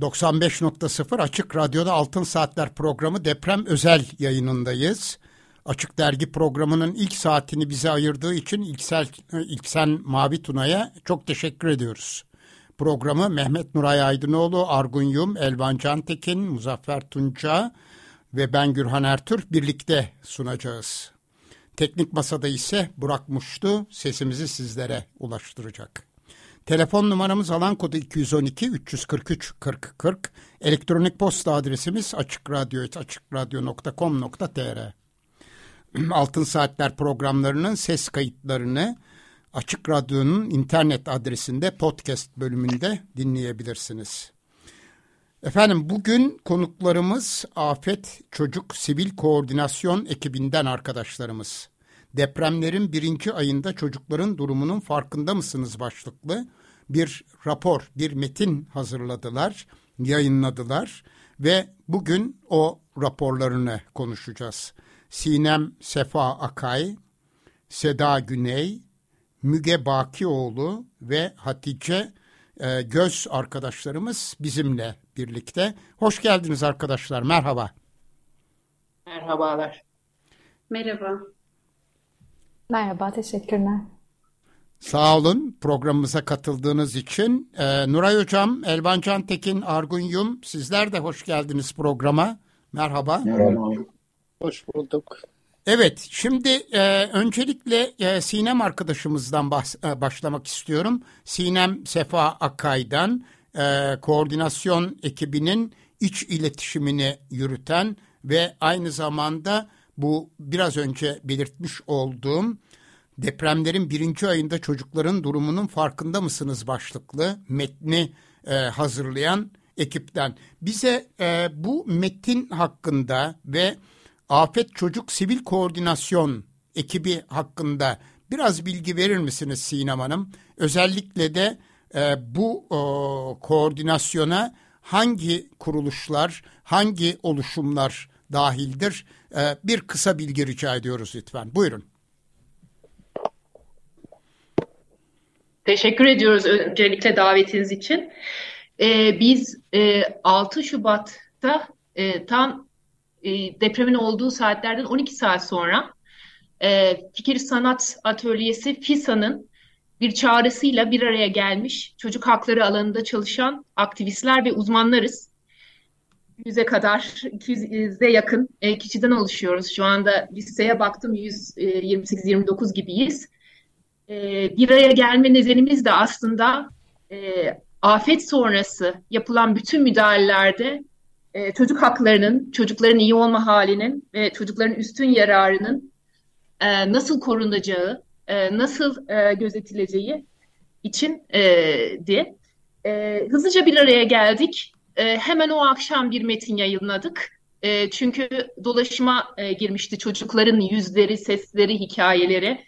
95.0 Açık Radyo'da Altın Saatler programı deprem özel yayınındayız. Açık Dergi programının ilk saatini bize ayırdığı için İlksel, İlksen Mavi Tuna'ya çok teşekkür ediyoruz. Programı Mehmet Nuray Aydınoğlu, Argun Yum, Elvan Cantekin, Muzaffer Tunca ve ben Gürhan Ertür birlikte sunacağız. Teknik masada ise Burak Muştu sesimizi sizlere ulaştıracak. Telefon numaramız alan kodu 212 343 40 40. Elektronik posta adresimiz açıkradyo açıkradyo.com.tr Altın Saatler programlarının ses kayıtlarını Açık Radyo'nun internet adresinde podcast bölümünde dinleyebilirsiniz. Efendim bugün konuklarımız Afet Çocuk Sivil Koordinasyon ekibinden arkadaşlarımız. Depremlerin birinci ayında çocukların durumunun farkında mısınız başlıklı bir rapor, bir metin hazırladılar, yayınladılar ve bugün o raporlarını konuşacağız. Sinem Sefa Akay, Seda Güney, Müge Bakioğlu ve Hatice e, Göz arkadaşlarımız bizimle birlikte. Hoş geldiniz arkadaşlar, merhaba. Merhabalar. Merhaba. Merhaba, teşekkürler. Sağ olun programımıza katıldığınız için. Ee, Nuray Hocam, Elvan Cantekin, Argun Yum sizler de hoş geldiniz programa. Merhaba. Merhaba. Hoş bulduk. Evet, şimdi e, öncelikle e, Sinem arkadaşımızdan bahs- e, başlamak istiyorum. Sinem Sefa Akay'dan e, koordinasyon ekibinin iç iletişimini yürüten ve aynı zamanda bu biraz önce belirtmiş olduğum depremlerin birinci ayında çocukların durumunun farkında mısınız başlıklı metni e, hazırlayan ekipten. Bize e, bu metin hakkında ve Afet Çocuk Sivil Koordinasyon ekibi hakkında biraz bilgi verir misiniz Sinem Hanım? Özellikle de e, bu e, koordinasyona hangi kuruluşlar, hangi oluşumlar dahildir? E, bir kısa bilgi rica ediyoruz lütfen. Buyurun. Teşekkür ediyoruz öncelikle davetiniz için. Ee, biz e, 6 Şubat'ta e, tam e, depremin olduğu saatlerden 12 saat sonra e, Fikir Sanat Atölyesi FİSA'nın bir çağrısıyla bir araya gelmiş çocuk hakları alanında çalışan aktivistler ve uzmanlarız. Yüze kadar, 200'e yakın e, kişiden oluşuyoruz. Şu anda listeye baktım 128-29 e, gibiyiz. E, bir araya gelme nedenimiz de aslında e, afet sonrası yapılan bütün müdahalelerde e, çocuk haklarının, çocukların iyi olma halinin ve çocukların üstün yararının e, nasıl korunacağı, e, nasıl e, gözetileceği için e, di. E, hızlıca bir araya geldik. E, hemen o akşam bir metin yayınladık. E, çünkü dolaşıma e, girmişti çocukların yüzleri, sesleri, hikayeleri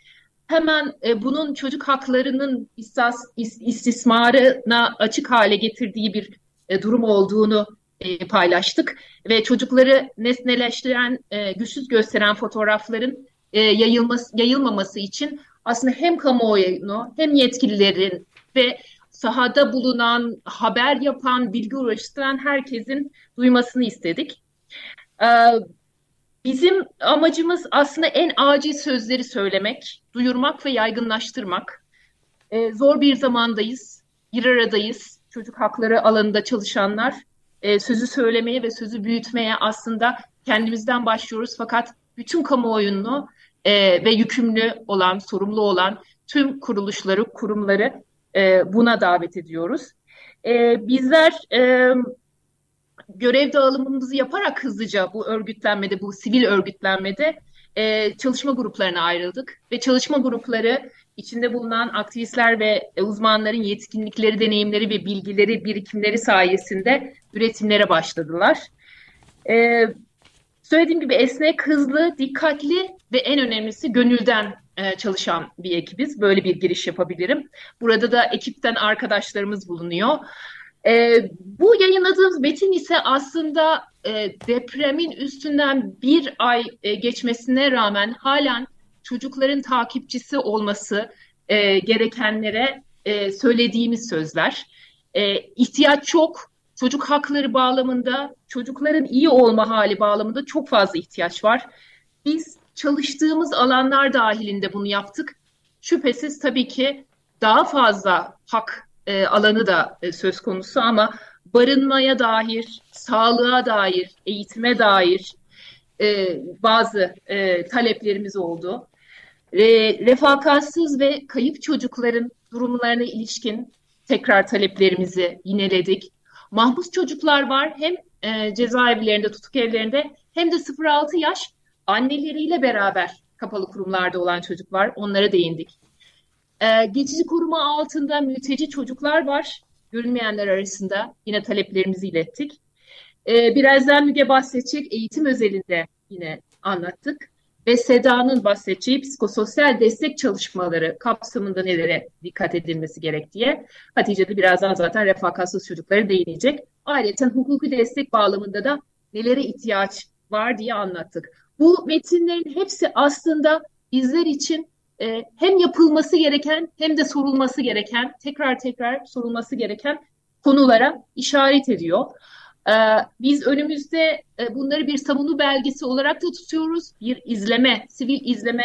hemen e, bunun çocuk haklarının istas, is, istismarına açık hale getirdiği bir e, durum olduğunu e, paylaştık ve çocukları nesneleştiren, e, güçsüz gösteren fotoğrafların e, yayılması, yayılmaması için aslında hem kamuoyunu hem yetkililerin ve sahada bulunan, haber yapan, bilgi ulaştıran herkesin duymasını istedik. E, Bizim amacımız aslında en acil sözleri söylemek, duyurmak ve yaygınlaştırmak. Ee, zor bir zamandayız, bir aradayız. Çocuk hakları alanında çalışanlar e, sözü söylemeye ve sözü büyütmeye aslında kendimizden başlıyoruz. Fakat bütün kamuoyunu e, ve yükümlü olan, sorumlu olan tüm kuruluşları, kurumları e, buna davet ediyoruz. E, bizler... E, görev dağılımımızı yaparak hızlıca bu örgütlenmede, bu sivil örgütlenmede e, çalışma gruplarına ayrıldık. Ve çalışma grupları içinde bulunan aktivistler ve uzmanların yetkinlikleri, deneyimleri ve bilgileri, birikimleri sayesinde üretimlere başladılar. E, söylediğim gibi esnek, hızlı, dikkatli ve en önemlisi gönülden e, çalışan bir ekibiz. Böyle bir giriş yapabilirim. Burada da ekipten arkadaşlarımız bulunuyor. E, bu yayınladığımız metin ise aslında e, depremin üstünden bir ay e, geçmesine rağmen halen çocukların takipçisi olması e, gerekenlere e, söylediğimiz sözler. E, ihtiyaç çok çocuk hakları bağlamında, çocukların iyi olma hali bağlamında çok fazla ihtiyaç var. Biz çalıştığımız alanlar dahilinde bunu yaptık. Şüphesiz tabii ki daha fazla hak e, alanı da e, söz konusu ama barınmaya dair, sağlığa dair, eğitime dair e, bazı e, taleplerimiz oldu. E, refakatsız ve kayıp çocukların durumlarına ilişkin tekrar taleplerimizi yineledik. Mahpus çocuklar var hem e, cezaevlerinde, tutuk evlerinde hem de 0-6 yaş anneleriyle beraber kapalı kurumlarda olan çocuk var. Onlara değindik. E, geçici koruma altında mülteci çocuklar var. Görünmeyenler arasında yine taleplerimizi ilettik. E, birazdan Müge bahsedecek eğitim özelinde yine anlattık. Ve Seda'nın bahsedeceği psikososyal destek çalışmaları kapsamında nelere dikkat edilmesi gerektiği. Hatice de birazdan zaten refakatsız çocuklara değinecek. Ayrıca hukuki destek bağlamında da nelere ihtiyaç var diye anlattık. Bu metinlerin hepsi aslında bizler için e, hem yapılması gereken hem de sorulması gereken, tekrar tekrar sorulması gereken konulara işaret ediyor. Ee, biz önümüzde e, bunları bir savunu belgesi olarak da tutuyoruz, bir izleme, sivil izleme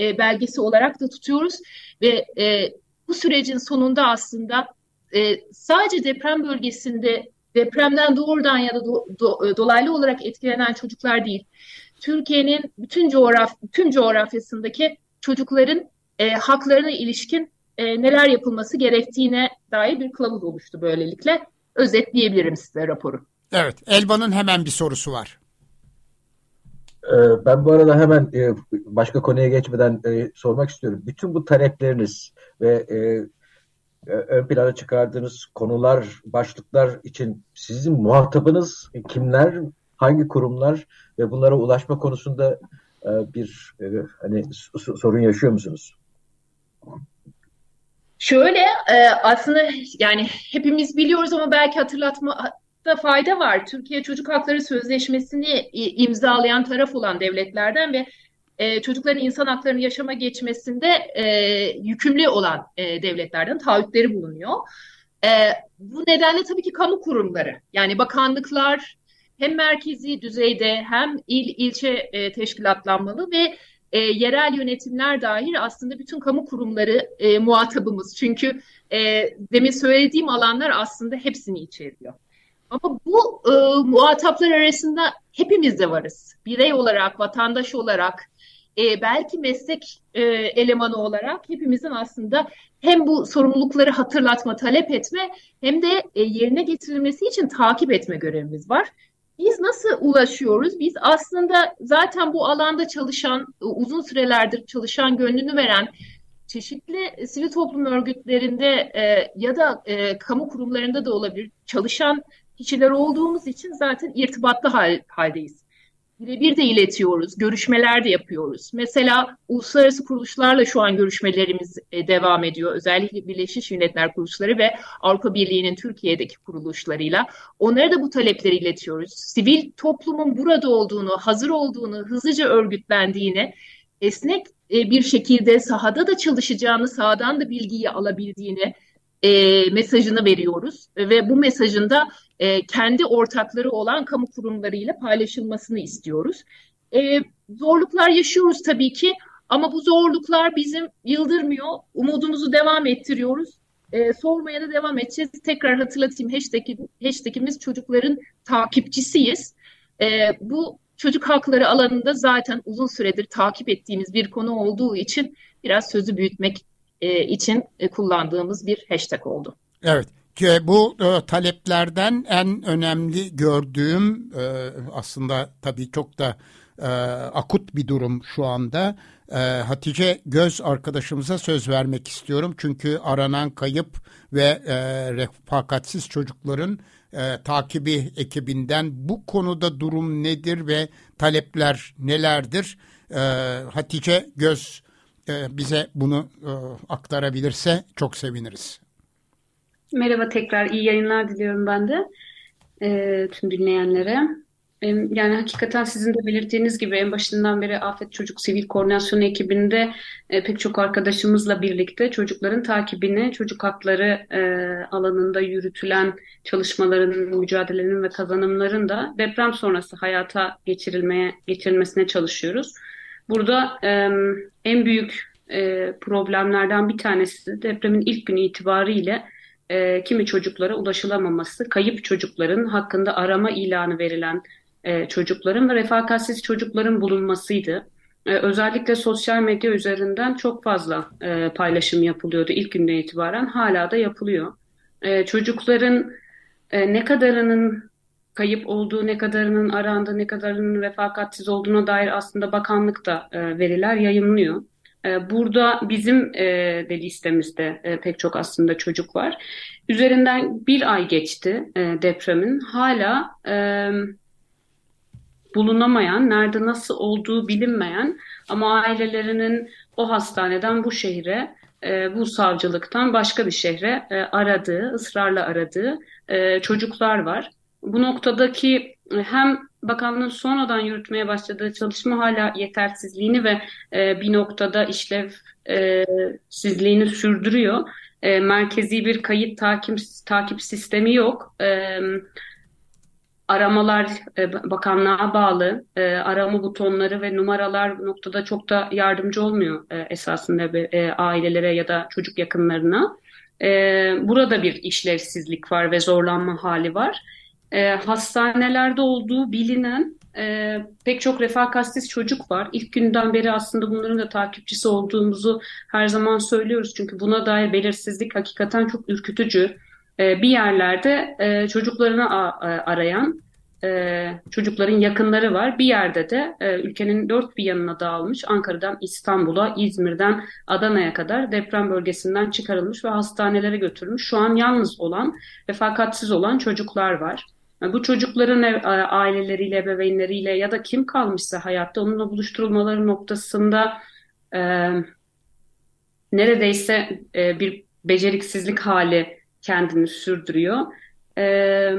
e, belgesi olarak da tutuyoruz ve e, bu sürecin sonunda aslında sadece deprem bölgesinde depremden doğrudan ya da do, do, dolaylı olarak etkilenen çocuklar değil, Türkiye'nin bütün coğraf tüm coğrafyasındaki çocukların e, haklarına ilişkin e, neler yapılması gerektiğine dair bir kılavuz oluştu böylelikle. Özetleyebilirim size raporu. Evet, Elvan'ın hemen bir sorusu var. Ee, ben bu arada hemen e, başka konuya geçmeden e, sormak istiyorum. Bütün bu talepleriniz ve e, ön plana çıkardığınız konular, başlıklar için sizin muhatabınız kimler, hangi kurumlar ve bunlara ulaşma konusunda bir hani sorun yaşıyor musunuz? Şöyle aslında yani hepimiz biliyoruz ama belki hatırlatma da fayda var. Türkiye Çocuk Hakları Sözleşmesi'ni imzalayan taraf olan devletlerden ve e, çocukların insan haklarını yaşama geçmesinde e, yükümlü olan e, devletlerden taahhütleri bulunuyor. E, bu nedenle tabii ki kamu kurumları yani bakanlıklar hem merkezi düzeyde hem il ilçe e, teşkilatlanmalı ve e, yerel yönetimler dahil aslında bütün kamu kurumları e, muhatabımız. Çünkü e, demin söylediğim alanlar aslında hepsini içeriyor. Ama bu e, muhataplar arasında hepimiz de varız. Birey olarak, vatandaş olarak, e, belki meslek e, elemanı olarak hepimizin aslında hem bu sorumlulukları hatırlatma, talep etme hem de e, yerine getirilmesi için takip etme görevimiz var. Biz nasıl ulaşıyoruz? Biz aslında zaten bu alanda çalışan, uzun sürelerdir çalışan, gönlünü veren çeşitli sivil toplum örgütlerinde e, ya da e, kamu kurumlarında da olabilir çalışan kişiler olduğumuz için zaten irtibatlı hal, haldeyiz. Birebir de iletiyoruz, görüşmeler de yapıyoruz. Mesela uluslararası kuruluşlarla şu an görüşmelerimiz e, devam ediyor. Özellikle Birleşmiş Milletler Kuruluşları ve Avrupa Birliği'nin Türkiye'deki kuruluşlarıyla. Onlara da bu talepleri iletiyoruz. Sivil toplumun burada olduğunu, hazır olduğunu, hızlıca örgütlendiğini, esnek e, bir şekilde sahada da çalışacağını, sahadan da bilgiyi alabildiğini, e, mesajını veriyoruz ve bu mesajın da e, kendi ortakları olan kamu kurumlarıyla paylaşılmasını istiyoruz. E, zorluklar yaşıyoruz tabii ki ama bu zorluklar bizim yıldırmıyor. Umudumuzu devam ettiriyoruz. E, sormaya da devam edeceğiz. Tekrar hatırlatayım hashtag, hashtagimiz çocukların takipçisiyiz. E, bu çocuk hakları alanında zaten uzun süredir takip ettiğimiz bir konu olduğu için biraz sözü büyütmek e, için kullandığımız bir hashtag oldu. Evet. Bu e, taleplerden en önemli gördüğüm e, aslında tabii çok da e, akut bir durum şu anda. E, Hatice Göz arkadaşımıza söz vermek istiyorum. Çünkü aranan kayıp ve e, refakatsiz çocukların e, takibi ekibinden bu konuda durum nedir ve talepler nelerdir? E, Hatice Göz e, bize bunu e, aktarabilirse çok seviniriz. Merhaba tekrar iyi yayınlar diliyorum ben de e, tüm dinleyenlere. Yani hakikaten sizin de belirttiğiniz gibi en başından beri Afet Çocuk Sivil Koordinasyon ekibinde e, pek çok arkadaşımızla birlikte çocukların takibini, çocuk hakları e, alanında yürütülen çalışmaların, mücadelenin ve kazanımların da deprem sonrası hayata geçirilmeye geçirilmesine çalışıyoruz. Burada e, en büyük e, problemlerden bir tanesi depremin ilk günü itibariyle e, kimi çocuklara ulaşılamaması, kayıp çocukların hakkında arama ilanı verilen e, çocukların ve refakatsiz çocukların bulunmasıydı. E, özellikle sosyal medya üzerinden çok fazla e, paylaşım yapılıyordu ilk günden itibaren. Hala da yapılıyor. E, çocukların e, ne kadarının kayıp olduğu, ne kadarının arandığı, ne kadarının refakatsiz olduğuna dair aslında bakanlık da e, veriler yayınlıyor. E, burada bizim e, de listemizde e, pek çok aslında çocuk var. Üzerinden bir ay geçti e, depremin. Hala bulunamayan, nerede nasıl olduğu bilinmeyen ama ailelerinin o hastaneden bu şehre, bu savcılıktan başka bir şehre aradığı, ısrarla aradığı çocuklar var. Bu noktadaki hem bakanlığın sonradan yürütmeye başladığı çalışma hala yetersizliğini ve e, bir noktada işlevsizliğini sürdürüyor. E, merkezi bir kayıt takip takip sistemi yok. E, aramalar e, bakanlığa bağlı. E, arama butonları ve numaralar noktada çok da yardımcı olmuyor e, esasında e, ailelere ya da çocuk yakınlarına. E, burada bir işlevsizlik var ve zorlanma hali var. E, hastanelerde olduğu bilinen e, pek çok refakatsiz çocuk var. İlk günden beri aslında bunların da takipçisi olduğumuzu her zaman söylüyoruz. Çünkü buna dair belirsizlik hakikaten çok ürkütücü. E, bir yerlerde e, çocuklarını arayan e, çocukların yakınları var. Bir yerde de ülkenin dört bir yanına dağılmış Ankara'dan İstanbul'a, İzmir'den Adana'ya kadar deprem bölgesinden çıkarılmış ve hastanelere götürülmüş. Şu an yalnız olan, refakatsiz olan çocuklar var. Bu çocukların aileleriyle, ebeveynleriyle ya da kim kalmışsa hayatta onunla buluşturulmaları noktasında e, neredeyse e, bir beceriksizlik hali kendini sürdürüyor. E,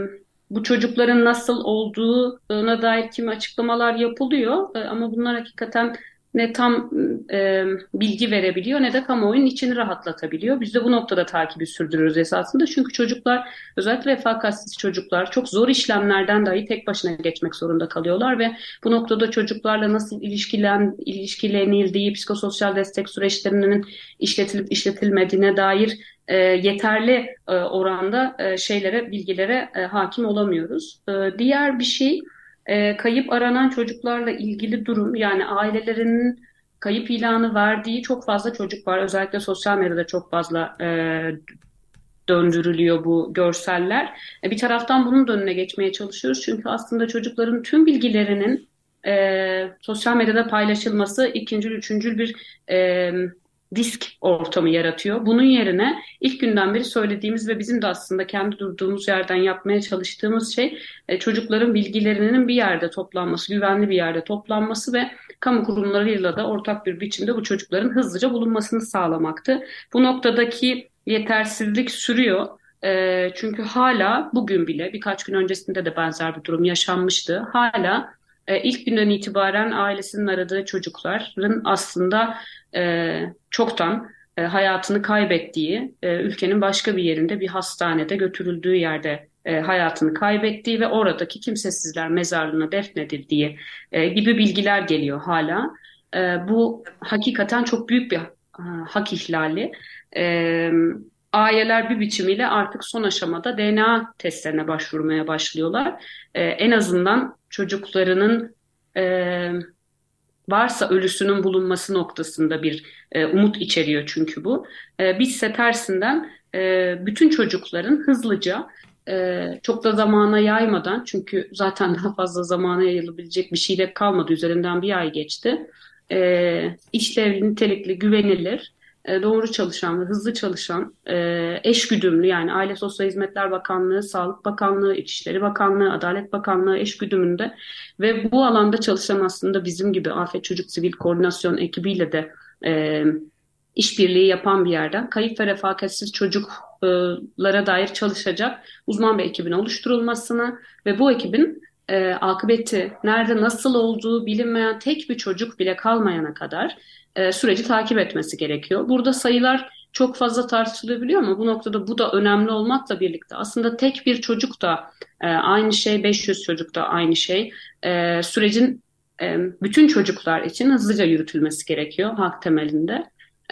bu çocukların nasıl olduğuna dair kimi açıklamalar yapılıyor e, ama bunlar hakikaten ne tam e, bilgi verebiliyor ne de kamuoyunun içini rahatlatabiliyor. Biz de bu noktada takibi sürdürüyoruz esasında. Çünkü çocuklar özellikle refakatsiz çocuklar çok zor işlemlerden dahi tek başına geçmek zorunda kalıyorlar ve bu noktada çocuklarla nasıl ilişkilen, ilişkilenildiği, psikososyal destek süreçlerinin işletilip işletilmediğine dair e, yeterli e, oranda e, şeylere, bilgilere e, hakim olamıyoruz. E, diğer bir şey e, kayıp aranan çocuklarla ilgili durum yani ailelerinin kayıp ilanı verdiği çok fazla çocuk var. Özellikle sosyal medyada çok fazla e, döndürülüyor bu görseller. E, bir taraftan bunun da önüne geçmeye çalışıyoruz. Çünkü aslında çocukların tüm bilgilerinin e, sosyal medyada paylaşılması ikinci, üçüncü bir e, disk ortamı yaratıyor. Bunun yerine ilk günden beri söylediğimiz ve bizim de aslında kendi durduğumuz yerden yapmaya çalıştığımız şey e, çocukların bilgilerinin bir yerde toplanması, güvenli bir yerde toplanması ve kamu kurumlarıyla da ortak bir biçimde bu çocukların hızlıca bulunmasını sağlamaktı. Bu noktadaki yetersizlik sürüyor. E, çünkü hala bugün bile birkaç gün öncesinde de benzer bir durum yaşanmıştı. Hala e, ilk günden itibaren ailesinin aradığı çocukların aslında e, çoktan e, hayatını kaybettiği, e, ülkenin başka bir yerinde bir hastanede götürüldüğü yerde e, hayatını kaybettiği ve oradaki kimsesizler mezarlığına defnedildiği e, gibi bilgiler geliyor hala. E, bu hakikaten çok büyük bir e, hak ihlali. E, aileler bir biçimiyle artık son aşamada DNA testlerine başvurmaya başlıyorlar. E, en azından çocuklarının e, varsa ölüsünün bulunması noktasında bir e, umut içeriyor çünkü bu. E, bizse tersinden e, bütün çocukların hızlıca e, çok da zamana yaymadan çünkü zaten daha fazla zamana yayılabilecek bir şeyle kalmadı üzerinden bir ay geçti. E, işlevli, nitelikli, güvenilir doğru çalışan ve hızlı çalışan, e, eş güdümlü yani Aile Sosyal Hizmetler Bakanlığı, Sağlık Bakanlığı, İçişleri Bakanlığı, Adalet Bakanlığı eş güdümünde ve bu alanda çalışan aslında bizim gibi Afet Çocuk Sivil Koordinasyon ekibiyle de e, işbirliği yapan bir yerden kayıp ve refakatsiz çocuklara dair çalışacak uzman bir ekibin oluşturulmasını ve bu ekibin e, akıbeti, nerede nasıl olduğu bilinmeyen tek bir çocuk bile kalmayana kadar e, süreci takip etmesi gerekiyor. Burada sayılar çok fazla tartışılabiliyor ama bu noktada bu da önemli olmakla birlikte aslında tek bir çocuk da e, aynı şey, 500 çocuk da aynı şey. E, sürecin e, bütün çocuklar için hızlıca yürütülmesi gerekiyor hak temelinde.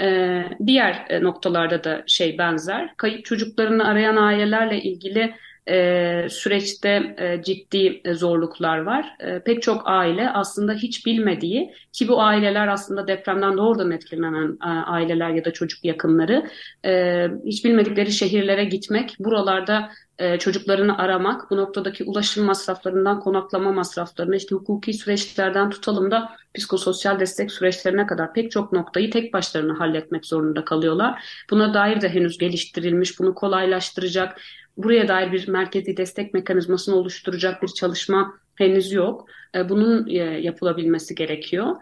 E, diğer e, noktalarda da şey benzer. Kayıp çocuklarını arayan ailelerle ilgili e, süreçte e, ciddi zorluklar var. E, pek çok aile aslında hiç bilmediği ki bu aileler aslında depremden doğrudan etkilenen e, aileler ya da çocuk yakınları e, hiç bilmedikleri şehirlere gitmek, buralarda e, çocuklarını aramak, bu noktadaki ulaşım masraflarından konaklama masraflarına, işte hukuki süreçlerden tutalım da psikososyal destek süreçlerine kadar pek çok noktayı tek başlarına halletmek zorunda kalıyorlar. Buna dair de henüz geliştirilmiş, bunu kolaylaştıracak, buraya dair bir merkezi destek mekanizmasını oluşturacak bir çalışma henüz yok. E, bunun e, yapılabilmesi gerekiyor.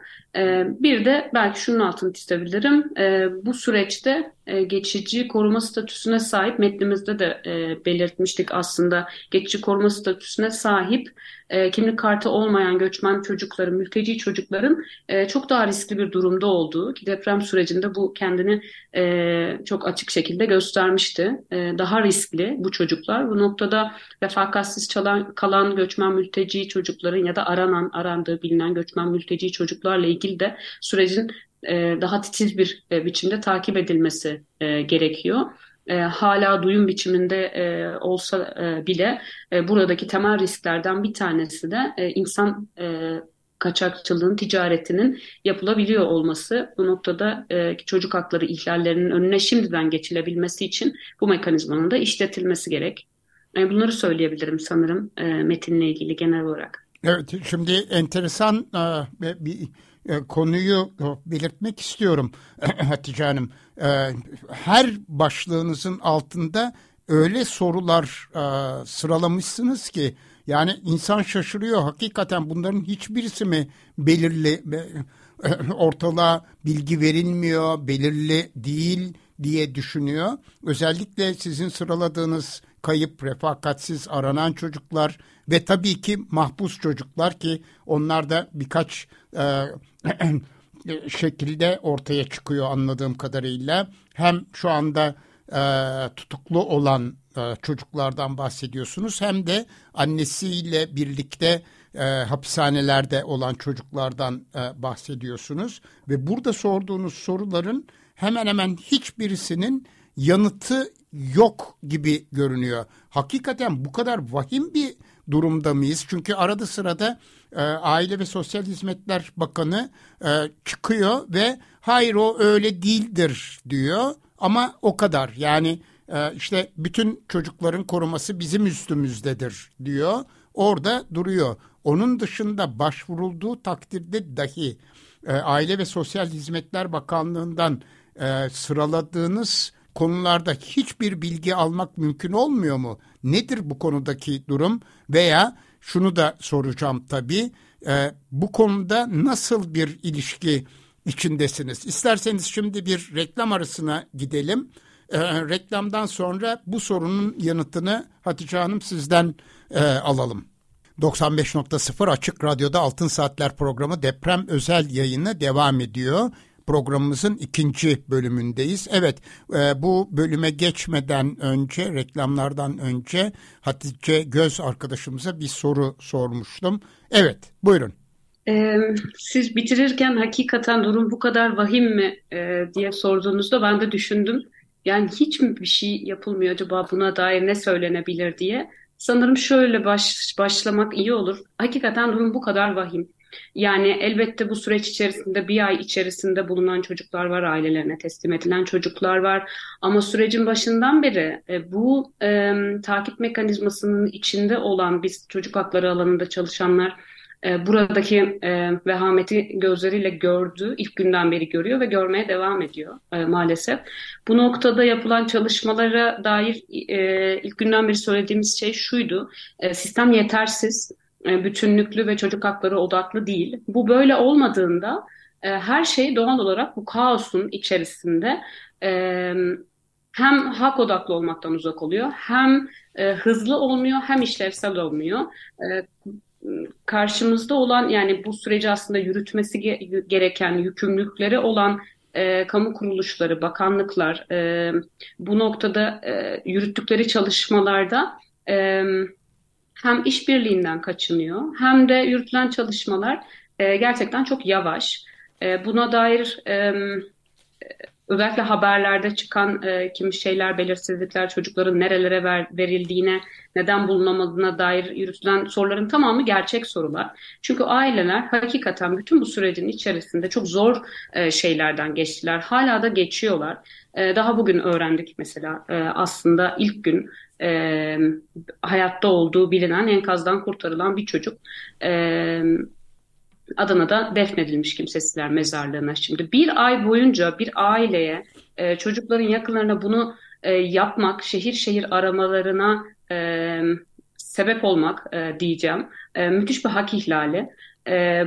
Bir de belki şunun altını çizebilirim. Bu süreçte geçici koruma statüsüne sahip metnimizde de belirtmiştik aslında. Geçici koruma statüsüne sahip kimlik kartı olmayan göçmen çocukların, mülteci çocukların çok daha riskli bir durumda olduğu ki deprem sürecinde bu kendini çok açık şekilde göstermişti. Daha riskli bu çocuklar. Bu noktada refakatsiz çalan, kalan göçmen mülteci çocukların ya da aranan, arandığı bilinen göçmen mülteci çocuklarla ilgili de sürecin e, daha titiz bir e, biçimde takip edilmesi e, gerekiyor. Hala duyum biçiminde olsa bile buradaki temel risklerden bir tanesi de insan e, kaçakçılığın, ticaretinin yapılabiliyor olması. Bu noktada çocuk hakları ihlallerinin önüne şimdiden geçilebilmesi için bu mekanizmanın da işletilmesi gerek. E, bunları söyleyebilirim sanırım metinle ilgili genel olarak. Evet, şimdi enteresan bir e, konuyu belirtmek istiyorum Hatice Hanım. E, her başlığınızın altında öyle sorular sıralamışsınız ki yani insan şaşırıyor. Hakikaten bunların hiçbirisi mi belirli ortalığa bilgi verilmiyor, belirli değil diye düşünüyor. Özellikle sizin sıraladığınız kayıp, refakatsiz aranan çocuklar ve tabii ki mahpus çocuklar ki onlar da birkaç e, şekilde ortaya çıkıyor anladığım kadarıyla. Hem şu anda e, tutuklu olan e, çocuklardan bahsediyorsunuz hem de annesiyle birlikte e, hapishanelerde olan çocuklardan e, bahsediyorsunuz ve burada sorduğunuz soruların hemen hemen hiçbirisinin yanıtı yok gibi görünüyor. Hakikaten bu kadar vahim bir durumda mıyız? Çünkü arada sırada e, Aile ve Sosyal Hizmetler Bakanı e, çıkıyor ve hayır o öyle değildir diyor ama o kadar. Yani e, işte bütün çocukların koruması bizim üstümüzdedir diyor. Orada duruyor. Onun dışında başvurulduğu takdirde dahi e, Aile ve Sosyal Hizmetler Bakanlığı'ndan e, sıraladığınız konularda hiçbir bilgi almak mümkün olmuyor mu? Nedir bu konudaki durum? Veya şunu da soracağım tabii. E, bu konuda nasıl bir ilişki içindesiniz? İsterseniz şimdi bir reklam arasına gidelim. E, reklamdan sonra bu sorunun yanıtını Hatice Hanım sizden e, alalım. 95.0 Açık Radyo'da Altın Saatler programı deprem özel yayını devam ediyor programımızın ikinci bölümündeyiz. Evet e, bu bölüme geçmeden önce reklamlardan önce Hatice Göz arkadaşımıza bir soru sormuştum. Evet buyurun. Ee, siz bitirirken hakikaten durum bu kadar vahim mi e, diye sorduğunuzda ben de düşündüm. Yani hiç mi bir şey yapılmıyor acaba buna dair ne söylenebilir diye. Sanırım şöyle baş, başlamak iyi olur. Hakikaten durum bu kadar vahim. Yani elbette bu süreç içerisinde bir ay içerisinde bulunan çocuklar var, ailelerine teslim edilen çocuklar var. Ama sürecin başından beri e, bu e, takip mekanizmasının içinde olan biz çocuk hakları alanında çalışanlar e, buradaki e, vehameti gözleriyle gördü, ilk günden beri görüyor ve görmeye devam ediyor e, maalesef. Bu noktada yapılan çalışmalara dair e, ilk günden beri söylediğimiz şey şuydu, e, sistem yetersiz bütünlüklü ve çocuk hakları odaklı değil. Bu böyle olmadığında e, her şey doğal olarak bu kaosun içerisinde e, hem hak odaklı olmaktan uzak oluyor, hem hızlı olmuyor, hem işlevsel olmuyor. karşımızda olan yani bu süreci aslında yürütmesi gereken yükümlülükleri olan e, kamu kuruluşları, bakanlıklar e, bu noktada e, yürüttükleri çalışmalarda e, hem işbirliğinden kaçınıyor hem de yürütülen çalışmalar e, gerçekten çok yavaş. E, buna dair e, özellikle haberlerde çıkan e, kimi şeyler, belirsizlikler, çocukların nerelere ver, verildiğine, neden bulunamadığına dair yürütülen soruların tamamı gerçek sorular. Çünkü aileler hakikaten bütün bu sürecin içerisinde çok zor e, şeylerden geçtiler. Hala da geçiyorlar. E, daha bugün öğrendik mesela e, aslında ilk gün e, hayatta olduğu bilinen enkazdan kurtarılan bir çocuk. E, Adana'da defnedilmiş kimsesizler mezarlığına. Şimdi bir ay boyunca bir aileye e, çocukların yakınlarına bunu e, yapmak, şehir şehir aramalarına e, sebep olmak e, diyeceğim. E, müthiş bir hak ihlali. E,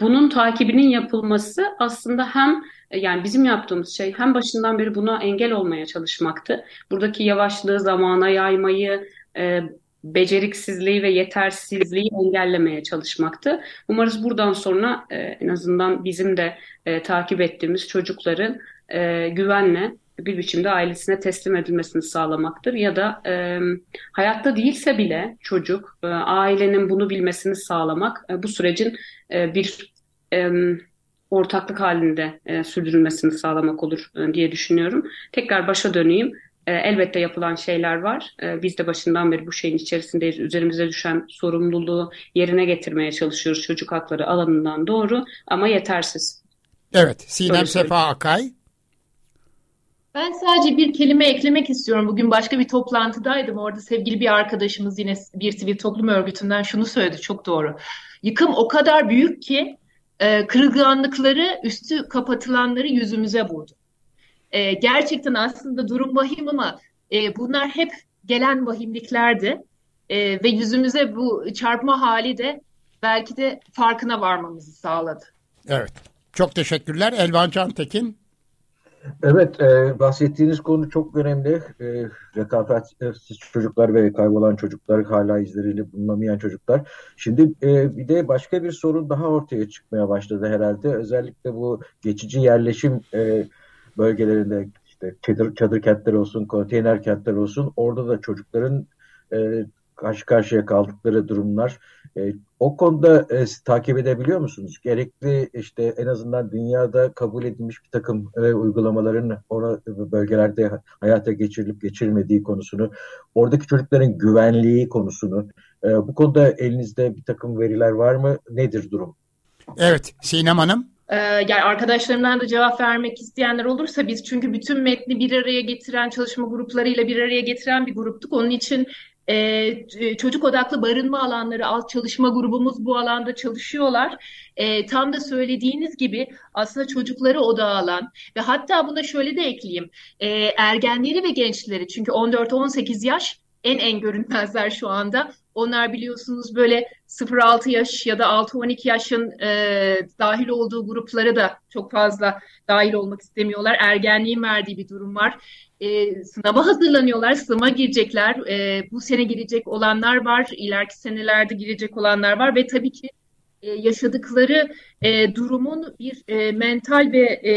bunun takibinin yapılması aslında hem yani bizim yaptığımız şey hem başından beri buna engel olmaya çalışmaktı. Buradaki yavaşlığı zamana yaymayı, e, beceriksizliği ve yetersizliği engellemeye çalışmaktı. Umarız buradan sonra e, en azından bizim de e, takip ettiğimiz çocukların e, güvenle bir biçimde ailesine teslim edilmesini sağlamaktır. Ya da e, hayatta değilse bile çocuk e, ailenin bunu bilmesini sağlamak e, bu sürecin e, bir e, ortaklık halinde e, sürdürülmesini sağlamak olur e, diye düşünüyorum. Tekrar başa döneyim. E, elbette yapılan şeyler var. E, biz de başından beri bu şeyin içerisindeyiz. Üzerimize düşen sorumluluğu yerine getirmeye çalışıyoruz çocuk hakları alanından doğru ama yetersiz. Evet, Sinem Sefa Akay. Ben sadece bir kelime eklemek istiyorum. Bugün başka bir toplantıdaydım. Orada sevgili bir arkadaşımız yine bir sivil toplum örgütünden şunu söyledi. Çok doğru. Yıkım o kadar büyük ki e, kırılganlıkları, üstü kapatılanları yüzümüze vurdu. E, gerçekten aslında durum vahim ama e, bunlar hep gelen vahimliklerdi. E, ve yüzümüze bu çarpma hali de belki de farkına varmamızı sağladı. Evet. Çok teşekkürler. Elvan Cantekin. Evet, e, bahsettiğiniz konu çok önemli. E, rekabetsiz çocuklar ve kaybolan çocuklar, hala izleriyle bulunamayan çocuklar. Şimdi e, bir de başka bir sorun daha ortaya çıkmaya başladı herhalde. Özellikle bu geçici yerleşim e, bölgelerinde işte çadır, çadır kentler olsun, konteyner kentler olsun orada da çocukların e, karşı karşıya kaldıkları durumlar. E, o konuda e, takip edebiliyor musunuz? Gerekli işte en azından dünyada kabul edilmiş bir takım e, uygulamaların orada bölgelerde hayata geçirilip geçirilmediği konusunu, oradaki çocukların güvenliği konusunu, e, bu konuda elinizde bir takım veriler var mı? Nedir durum? Evet, Sinem Hanım. Ee, yani arkadaşlarımdan da cevap vermek isteyenler olursa biz çünkü bütün metni bir araya getiren çalışma gruplarıyla bir araya getiren bir gruptuk. Onun için e, çocuk odaklı barınma alanları alt çalışma grubumuz bu alanda çalışıyorlar. E, tam da söylediğiniz gibi aslında çocukları odağa alan ve hatta buna şöyle de ekleyeyim. E, ergenleri ve gençleri çünkü 14-18 yaş en en görünmezler şu anda. Onlar biliyorsunuz böyle 0-6 yaş ya da 6-12 yaşın e, dahil olduğu gruplara da çok fazla dahil olmak istemiyorlar. Ergenliğin verdiği bir durum var. E, sınava hazırlanıyorlar, sınava girecekler. E, bu sene girecek olanlar var, ileriki senelerde girecek olanlar var ve tabii ki e, yaşadıkları e, durumun bir e, mental ve e,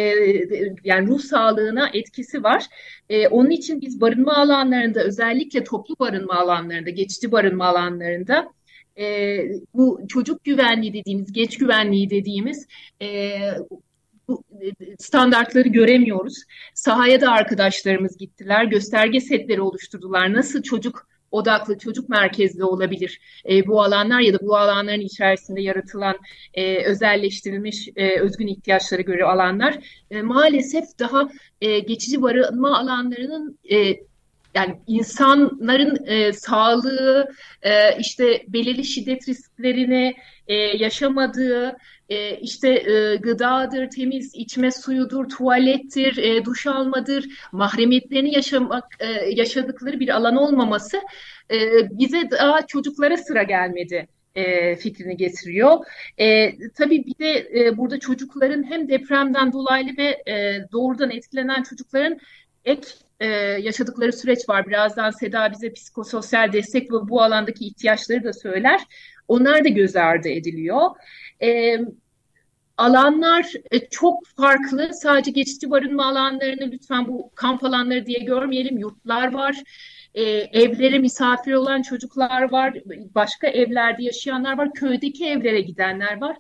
yani ruh sağlığına etkisi var. E, onun için biz barınma alanlarında özellikle toplu barınma alanlarında, geçici barınma alanlarında e, bu çocuk güvenliği dediğimiz, geç güvenliği dediğimiz e, bu standartları göremiyoruz. Sahaya da arkadaşlarımız gittiler, gösterge setleri oluşturdular. Nasıl çocuk odaklı, çocuk merkezli olabilir e, bu alanlar ya da bu alanların içerisinde yaratılan e, özelleştirilmiş e, özgün ihtiyaçlara göre alanlar e, maalesef daha e, geçici barınma alanlarının e, yani insanların e, sağlığı, e, işte belirli şiddet risklerini e, yaşamadığı, e, işte e, gıdadır, temiz içme suyudur, tuvalettir, e, duş almadır, mahremiyetlerini yaşamak e, yaşadıkları bir alan olmaması e, bize daha çocuklara sıra gelmedi fikrini getiriyor. Tabii bir de burada çocukların hem depremden dolaylı ve doğrudan etkilenen çocukların ek yaşadıkları süreç var. Birazdan Seda bize psikososyal destek ve bu alandaki ihtiyaçları da söyler. Onlar da göz ardı ediliyor. E, alanlar e, çok farklı. Sadece geçici barınma alanlarını lütfen bu kamp alanları diye görmeyelim. Yurtlar var. E, evlere misafir olan çocuklar var. Başka evlerde yaşayanlar var. Köydeki evlere gidenler var.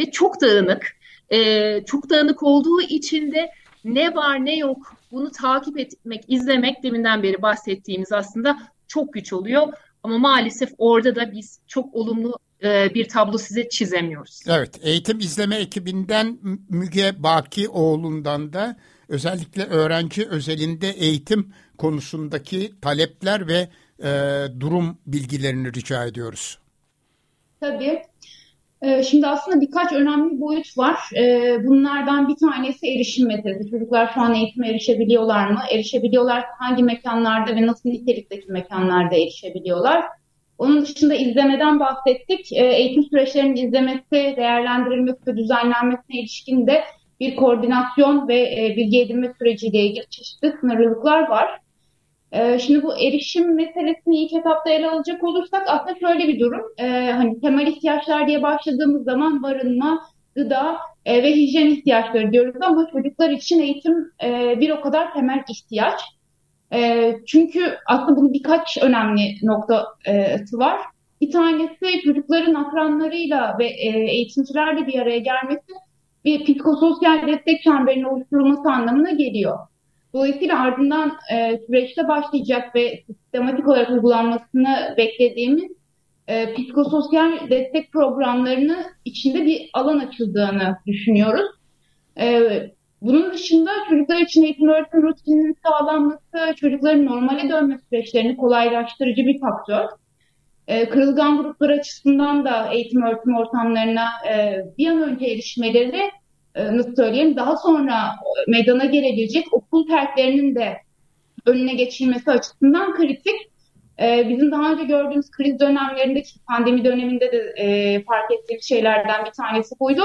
Ve çok dağınık. E, çok dağınık olduğu için de ne var ne yok bunu takip etmek, izlemek deminden beri bahsettiğimiz aslında çok güç oluyor. Ama maalesef orada da biz çok olumlu bir tablo size çizemiyoruz. Evet, eğitim izleme ekibinden Müge Bakioğlu'ndan da özellikle öğrenci özelinde eğitim konusundaki talepler ve e, durum bilgilerini rica ediyoruz. Tabii. Ee, şimdi aslında birkaç önemli boyut var. Ee, bunlardan bir tanesi erişim meselesi. Çocuklar şu an eğitime erişebiliyorlar mı? Erişebiliyorlar hangi mekanlarda ve nasıl nitelikteki mekanlarda erişebiliyorlar? Onun dışında izlemeden bahsettik. Ee, eğitim süreçlerinin izlemesi, değerlendirilmesi ve düzenlenmesine ilişkin de bir koordinasyon ve e, bilgi edinme süreciyle ilgili çeşitli sınırlılıklar var. Ee, şimdi bu erişim meselesini ilk etapta ele alacak olursak aslında şöyle bir durum. Ee, hani temel ihtiyaçlar diye başladığımız zaman barınma, gıda e, ve hijyen ihtiyaçları diyoruz ama çocuklar için eğitim e, bir o kadar temel ihtiyaç. E, çünkü aslında bunun birkaç önemli noktası var. Bir tanesi çocukların akranlarıyla ve eğitimcilerle bir araya gelmesi bir psikososyal destek çemberinin oluşturulması anlamına geliyor. Dolayısıyla ardından e, süreçte başlayacak ve sistematik olarak uygulanmasını beklediğimiz e, psikososyal destek programlarını içinde bir alan açıldığını düşünüyoruz. E, bunun dışında çocuklar için eğitim öğretim rutininin sağlanması, çocukların normale dönme süreçlerini kolaylaştırıcı bir faktör. E, kırılgan gruplar açısından da eğitim öğretim ortamlarına e, bir an önce erişmeleri e, nasıl söyleyeyim daha sonra meydana gelebilecek okul terklerinin de önüne geçilmesi açısından kritik. E, bizim daha önce gördüğümüz kriz dönemlerindeki pandemi döneminde de e, fark ettiğimiz şeylerden bir tanesi buydu.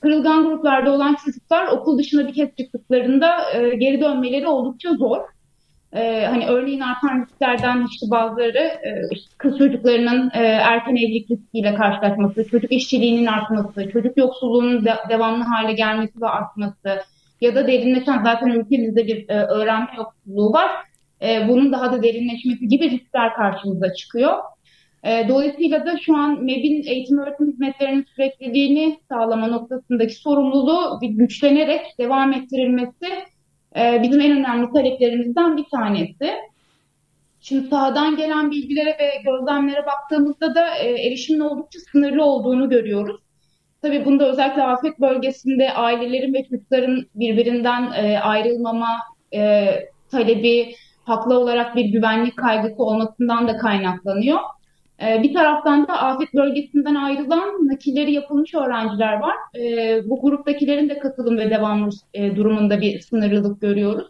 Kırılgan gruplarda olan çocuklar okul dışına bir kez çıktıklarında geri dönmeleri oldukça zor. Ee, hani örneğin artan risklerden işte bazıları e, kız çocuklarının e, erken evlilik riskiyle karşılaşması, çocuk işçiliğinin artması, çocuk yoksulluğunun de, devamlı hale gelmesi ve artması ya da derinleşen zaten ülkemizde bir e, öğrenme yoksulluğu var. E, bunun daha da derinleşmesi gibi riskler karşımıza çıkıyor. E, dolayısıyla da şu an MEB'in eğitim öğretim hizmetlerinin sürekliliğini sağlama noktasındaki sorumluluğu güçlenerek devam ettirilmesi e, bizim en önemli taleplerimizden bir tanesi. Şimdi sahadan gelen bilgilere ve gözlemlere baktığımızda da e, erişimin oldukça sınırlı olduğunu görüyoruz. Tabii bunda özellikle afet bölgesinde ailelerin ve çocukların birbirinden e, ayrılmama e, talebi haklı olarak bir güvenlik kaygısı olmasından da kaynaklanıyor. Ee, bir taraftan da afet bölgesinden ayrılan nakilleri yapılmış öğrenciler var. Ee, bu gruptakilerin de katılım ve devam e, durumunda bir sınırlılık görüyoruz.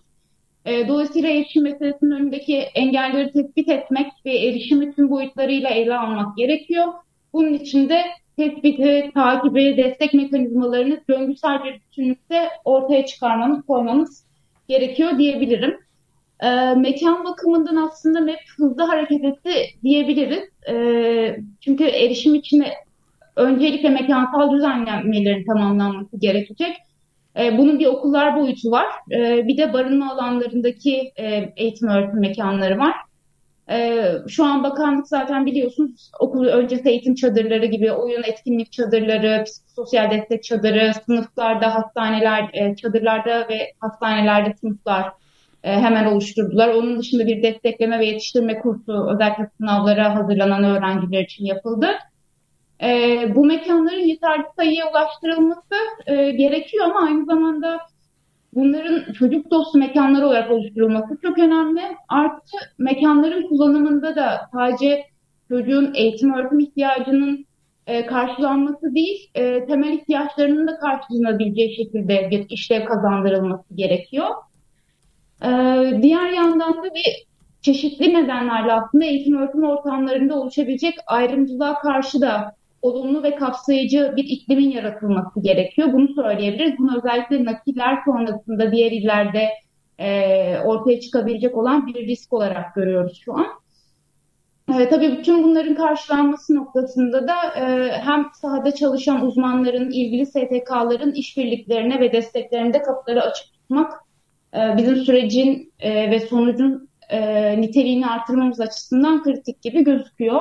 Ee, dolayısıyla erişim meselesinin önündeki engelleri tespit etmek ve erişimi tüm boyutlarıyla ele almak gerekiyor. Bunun için de tespiti, takibi, destek mekanizmalarını döngüsel bir bütünlükte ortaya çıkarmamız, koymamız gerekiyor diyebilirim. E, mekan bakımından aslında MEP hızlı hareket etti diyebiliriz. E, çünkü erişim için öncelikle mekansal düzenlemelerin tamamlanması gerekecek. E, bunun bir okullar boyutu var. E, bir de barınma alanlarındaki e, eğitim öğretim mekanları var. E, şu an bakanlık zaten biliyorsunuz okul öncesi eğitim çadırları gibi oyun etkinlik çadırları, sosyal destek çadırı, sınıflarda, hastaneler, e, çadırlarda ve hastanelerde sınıflar e, hemen oluşturdular. Onun dışında bir destekleme ve yetiştirme kursu özellikle sınavlara hazırlanan öğrenciler için yapıldı. E, bu mekanların yeterli sayıya ulaştırılması e, gerekiyor ama aynı zamanda bunların çocuk dostu mekanlar olarak oluşturulması çok önemli. Artı mekanların kullanımında da sadece çocuğun eğitim öğretim ihtiyacının e, karşılanması değil, e, temel ihtiyaçlarının da karşılanabileceği şekilde bir işlev kazandırılması gerekiyor. Ee, diğer yandan da bir çeşitli nedenlerle aslında eğitim öğretim ortamlarında oluşabilecek ayrımcılığa karşı da olumlu ve kapsayıcı bir iklimin yaratılması gerekiyor. Bunu söyleyebiliriz. Bunu özellikle nakiller sonrasında diğer illerde e, ortaya çıkabilecek olan bir risk olarak görüyoruz şu an. E, tabii bütün bunların karşılanması noktasında da e, hem sahada çalışan uzmanların, ilgili STK'ların işbirliklerine ve desteklerine de kapıları açık tutmak e, bizim sürecin e, ve sonucun e, niteliğini artırmamız açısından kritik gibi gözüküyor.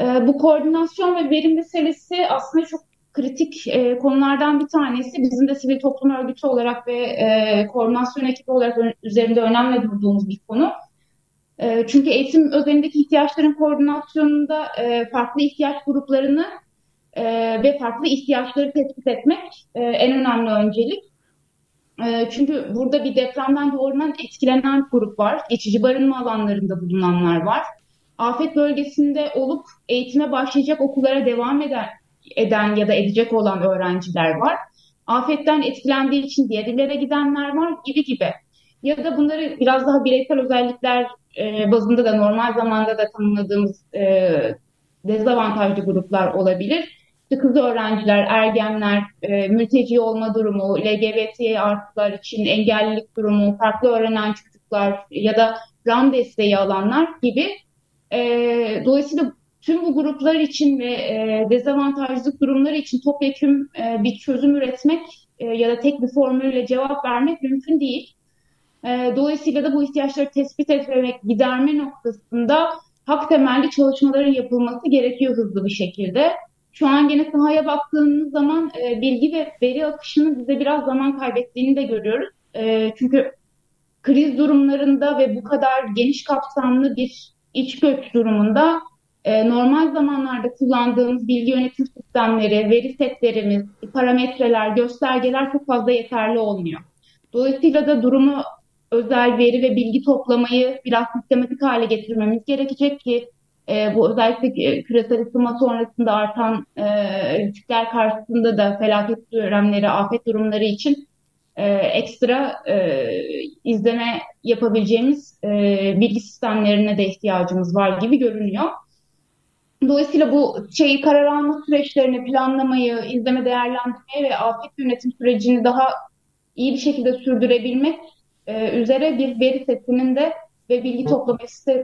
E, bu koordinasyon ve verim meselesi aslında çok kritik e, konulardan bir tanesi. Bizim de sivil toplum örgütü olarak ve koordinasyon ekibi olarak üzerinde önemli durduğumuz bir konu. E, çünkü eğitim özelindeki ihtiyaçların koordinasyonunda farklı ihtiyaç gruplarını ve farklı ihtiyaçları tespit etmek en önemli öncelik. E, çünkü burada bir depremden doğrudan etkilenen grup var. Geçici barınma alanlarında bulunanlar var. Afet bölgesinde olup eğitime başlayacak okullara devam eden, eden ya da edecek olan öğrenciler var. Afetten etkilendiği için diğer gidenler var gibi gibi. Ya da bunları biraz daha bireysel özellikler e, bazında da normal zamanda da tanımladığımız e, dezavantajlı gruplar olabilir. İşte kız öğrenciler, ergenler, e, mülteci olma durumu, LGBT artılar için engellilik durumu, farklı öğrenen çocuklar ya da RAM desteği alanlar gibi. E, dolayısıyla tüm bu gruplar için ve e, dezavantajlı durumları için topyekun e, bir çözüm üretmek e, ya da tek bir formülle cevap vermek mümkün değil. E, dolayısıyla da bu ihtiyaçları tespit etmek, giderme noktasında hak temelli çalışmaların yapılması gerekiyor hızlı bir şekilde. Şu an gene sahaya baktığımız zaman e, bilgi ve veri akışının bize biraz zaman kaybettiğini de görüyoruz. E, çünkü kriz durumlarında ve bu kadar geniş kapsamlı bir iç göç durumunda e, normal zamanlarda kullandığımız bilgi yönetim sistemleri, veri setlerimiz, parametreler, göstergeler çok fazla yeterli olmuyor. Dolayısıyla da durumu özel veri ve bilgi toplamayı biraz sistematik hale getirmemiz gerekecek ki e, bu özellikle e, küresel ısınma sonrasında artan e, riskler karşısında da felaket dönemleri, afet durumları için e, ekstra e, izleme yapabileceğimiz e, bilgi sistemlerine de ihtiyacımız var gibi görünüyor. Dolayısıyla bu şeyi karar alma süreçlerini planlamayı, izleme değerlendirmeyi ve afet yönetim sürecini daha iyi bir şekilde sürdürebilmek e, üzere bir veri setinin de ve bilgi toplama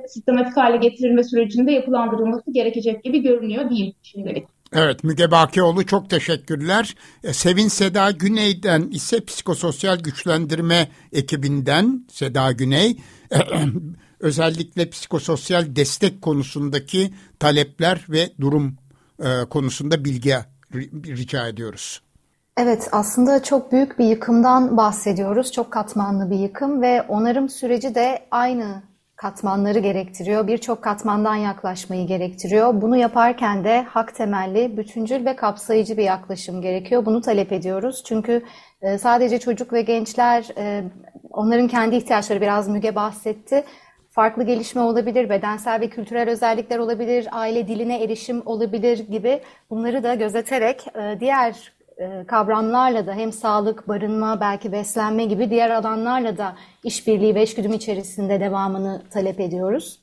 sistematik hale getirilme sürecinde yapılandırılması gerekecek gibi görünüyor diyeyim şimdilik. Evet Müge Bakioğlu çok teşekkürler. E, Sevin Seda Güney'den ise psikososyal güçlendirme ekibinden Seda Güney özellikle psikososyal destek konusundaki talepler ve durum e, konusunda bilgi rica ediyoruz. Evet, aslında çok büyük bir yıkımdan bahsediyoruz. Çok katmanlı bir yıkım ve onarım süreci de aynı katmanları gerektiriyor. Birçok katmandan yaklaşmayı gerektiriyor. Bunu yaparken de hak temelli, bütüncül ve kapsayıcı bir yaklaşım gerekiyor. Bunu talep ediyoruz. Çünkü e, sadece çocuk ve gençler, e, onların kendi ihtiyaçları biraz Müge bahsetti. Farklı gelişme olabilir, bedensel ve kültürel özellikler olabilir, aile diline erişim olabilir gibi bunları da gözeterek e, diğer kavramlarla da hem sağlık, barınma, belki beslenme gibi diğer alanlarla da işbirliği ve eşgüdüm içerisinde devamını talep ediyoruz.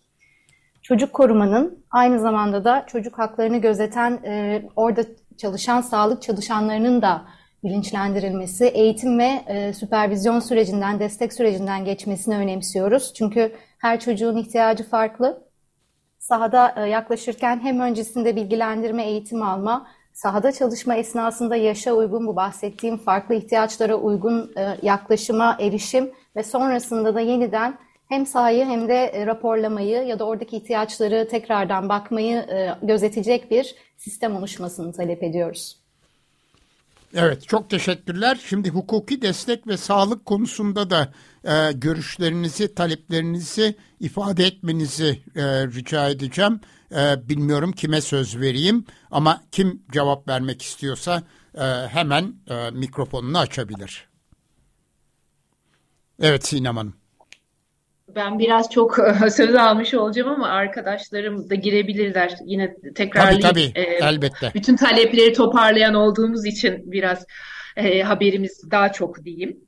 Çocuk korumanın aynı zamanda da çocuk haklarını gözeten e, orada çalışan sağlık çalışanlarının da bilinçlendirilmesi, eğitim ve e, süpervizyon sürecinden, destek sürecinden geçmesini önemsiyoruz. Çünkü her çocuğun ihtiyacı farklı. Sahada yaklaşırken hem öncesinde bilgilendirme, eğitim alma, sahada çalışma esnasında yaşa uygun bu bahsettiğim farklı ihtiyaçlara uygun e, yaklaşıma erişim ve sonrasında da yeniden hem sahayı hem de e, raporlamayı ya da oradaki ihtiyaçları tekrardan bakmayı e, gözetecek bir sistem oluşmasını talep ediyoruz. Evet çok teşekkürler. Şimdi hukuki destek ve sağlık konusunda da e, görüşlerinizi, taleplerinizi ifade etmenizi e, rica edeceğim. E, bilmiyorum kime söz vereyim ama kim cevap vermek istiyorsa e, hemen e, mikrofonunu açabilir. Evet Sinem Hanım. Ben biraz çok söz almış olacağım ama arkadaşlarım da girebilirler. Yine tekrarlayıp tabii, tabii, e, elbette. bütün talepleri toparlayan olduğumuz için biraz e, haberimiz daha çok diyeyim.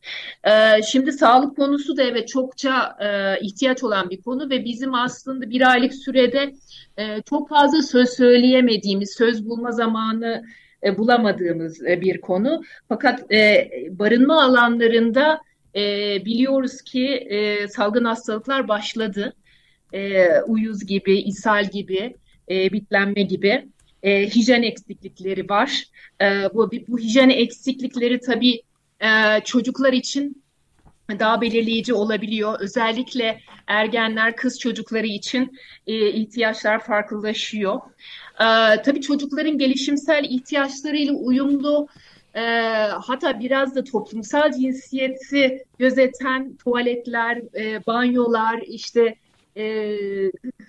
E, şimdi sağlık konusu da evet çokça e, ihtiyaç olan bir konu ve bizim aslında bir aylık sürede e, çok fazla söz söyleyemediğimiz, söz bulma zamanı e, bulamadığımız e, bir konu. Fakat e, barınma alanlarında e, biliyoruz ki e, salgın hastalıklar başladı. e, uyuz gibi, ishal gibi, e, bitlenme gibi e, hijyen eksiklikleri var. E, bu, bu hijyen eksiklikleri tabii e, çocuklar için daha belirleyici olabiliyor. Özellikle ergenler, kız çocukları için e, ihtiyaçlar farklılaşıyor. E, tabii çocukların gelişimsel ihtiyaçlarıyla uyumlu e, hatta biraz da toplumsal cinsiyeti gözeten tuvaletler, e, banyolar, işte e,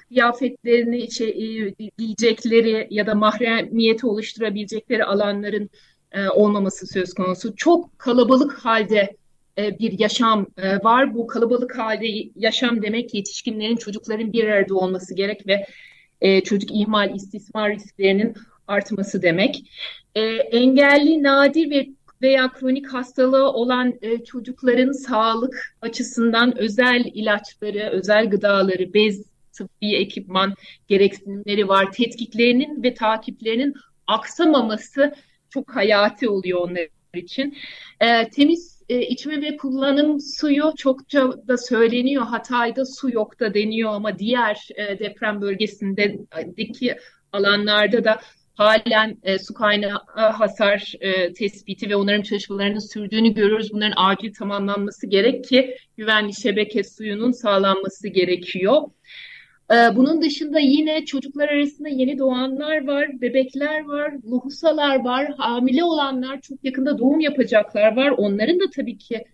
kıyafetlerini içe, e, giyecekleri ya da mahremiyeti oluşturabilecekleri alanların e, olmaması söz konusu. Çok kalabalık halde e, bir yaşam e, var. Bu kalabalık halde yaşam demek yetişkinlerin, çocukların bir arada olması gerek ve e, çocuk ihmal, istismar risklerinin artması demek. Engelli, nadir ve veya kronik hastalığı olan çocukların sağlık açısından özel ilaçları, özel gıdaları, bez, tıbbi ekipman gereksinimleri var. Tetkiklerinin ve takiplerinin aksamaması çok hayati oluyor onlar için. E, temiz e, içme ve kullanım suyu çokça da söyleniyor. Hatay'da su yok da deniyor ama diğer e, deprem bölgesindeki alanlarda da halen e, su kaynağı hasar e, tespiti ve onların çalışmalarının sürdüğünü görüyoruz. Bunların acil tamamlanması gerek ki güvenli şebeke suyunun sağlanması gerekiyor. Ee, bunun dışında yine çocuklar arasında yeni doğanlar var, bebekler var, lohusalar var, hamile olanlar, çok yakında doğum yapacaklar var. Onların da tabii ki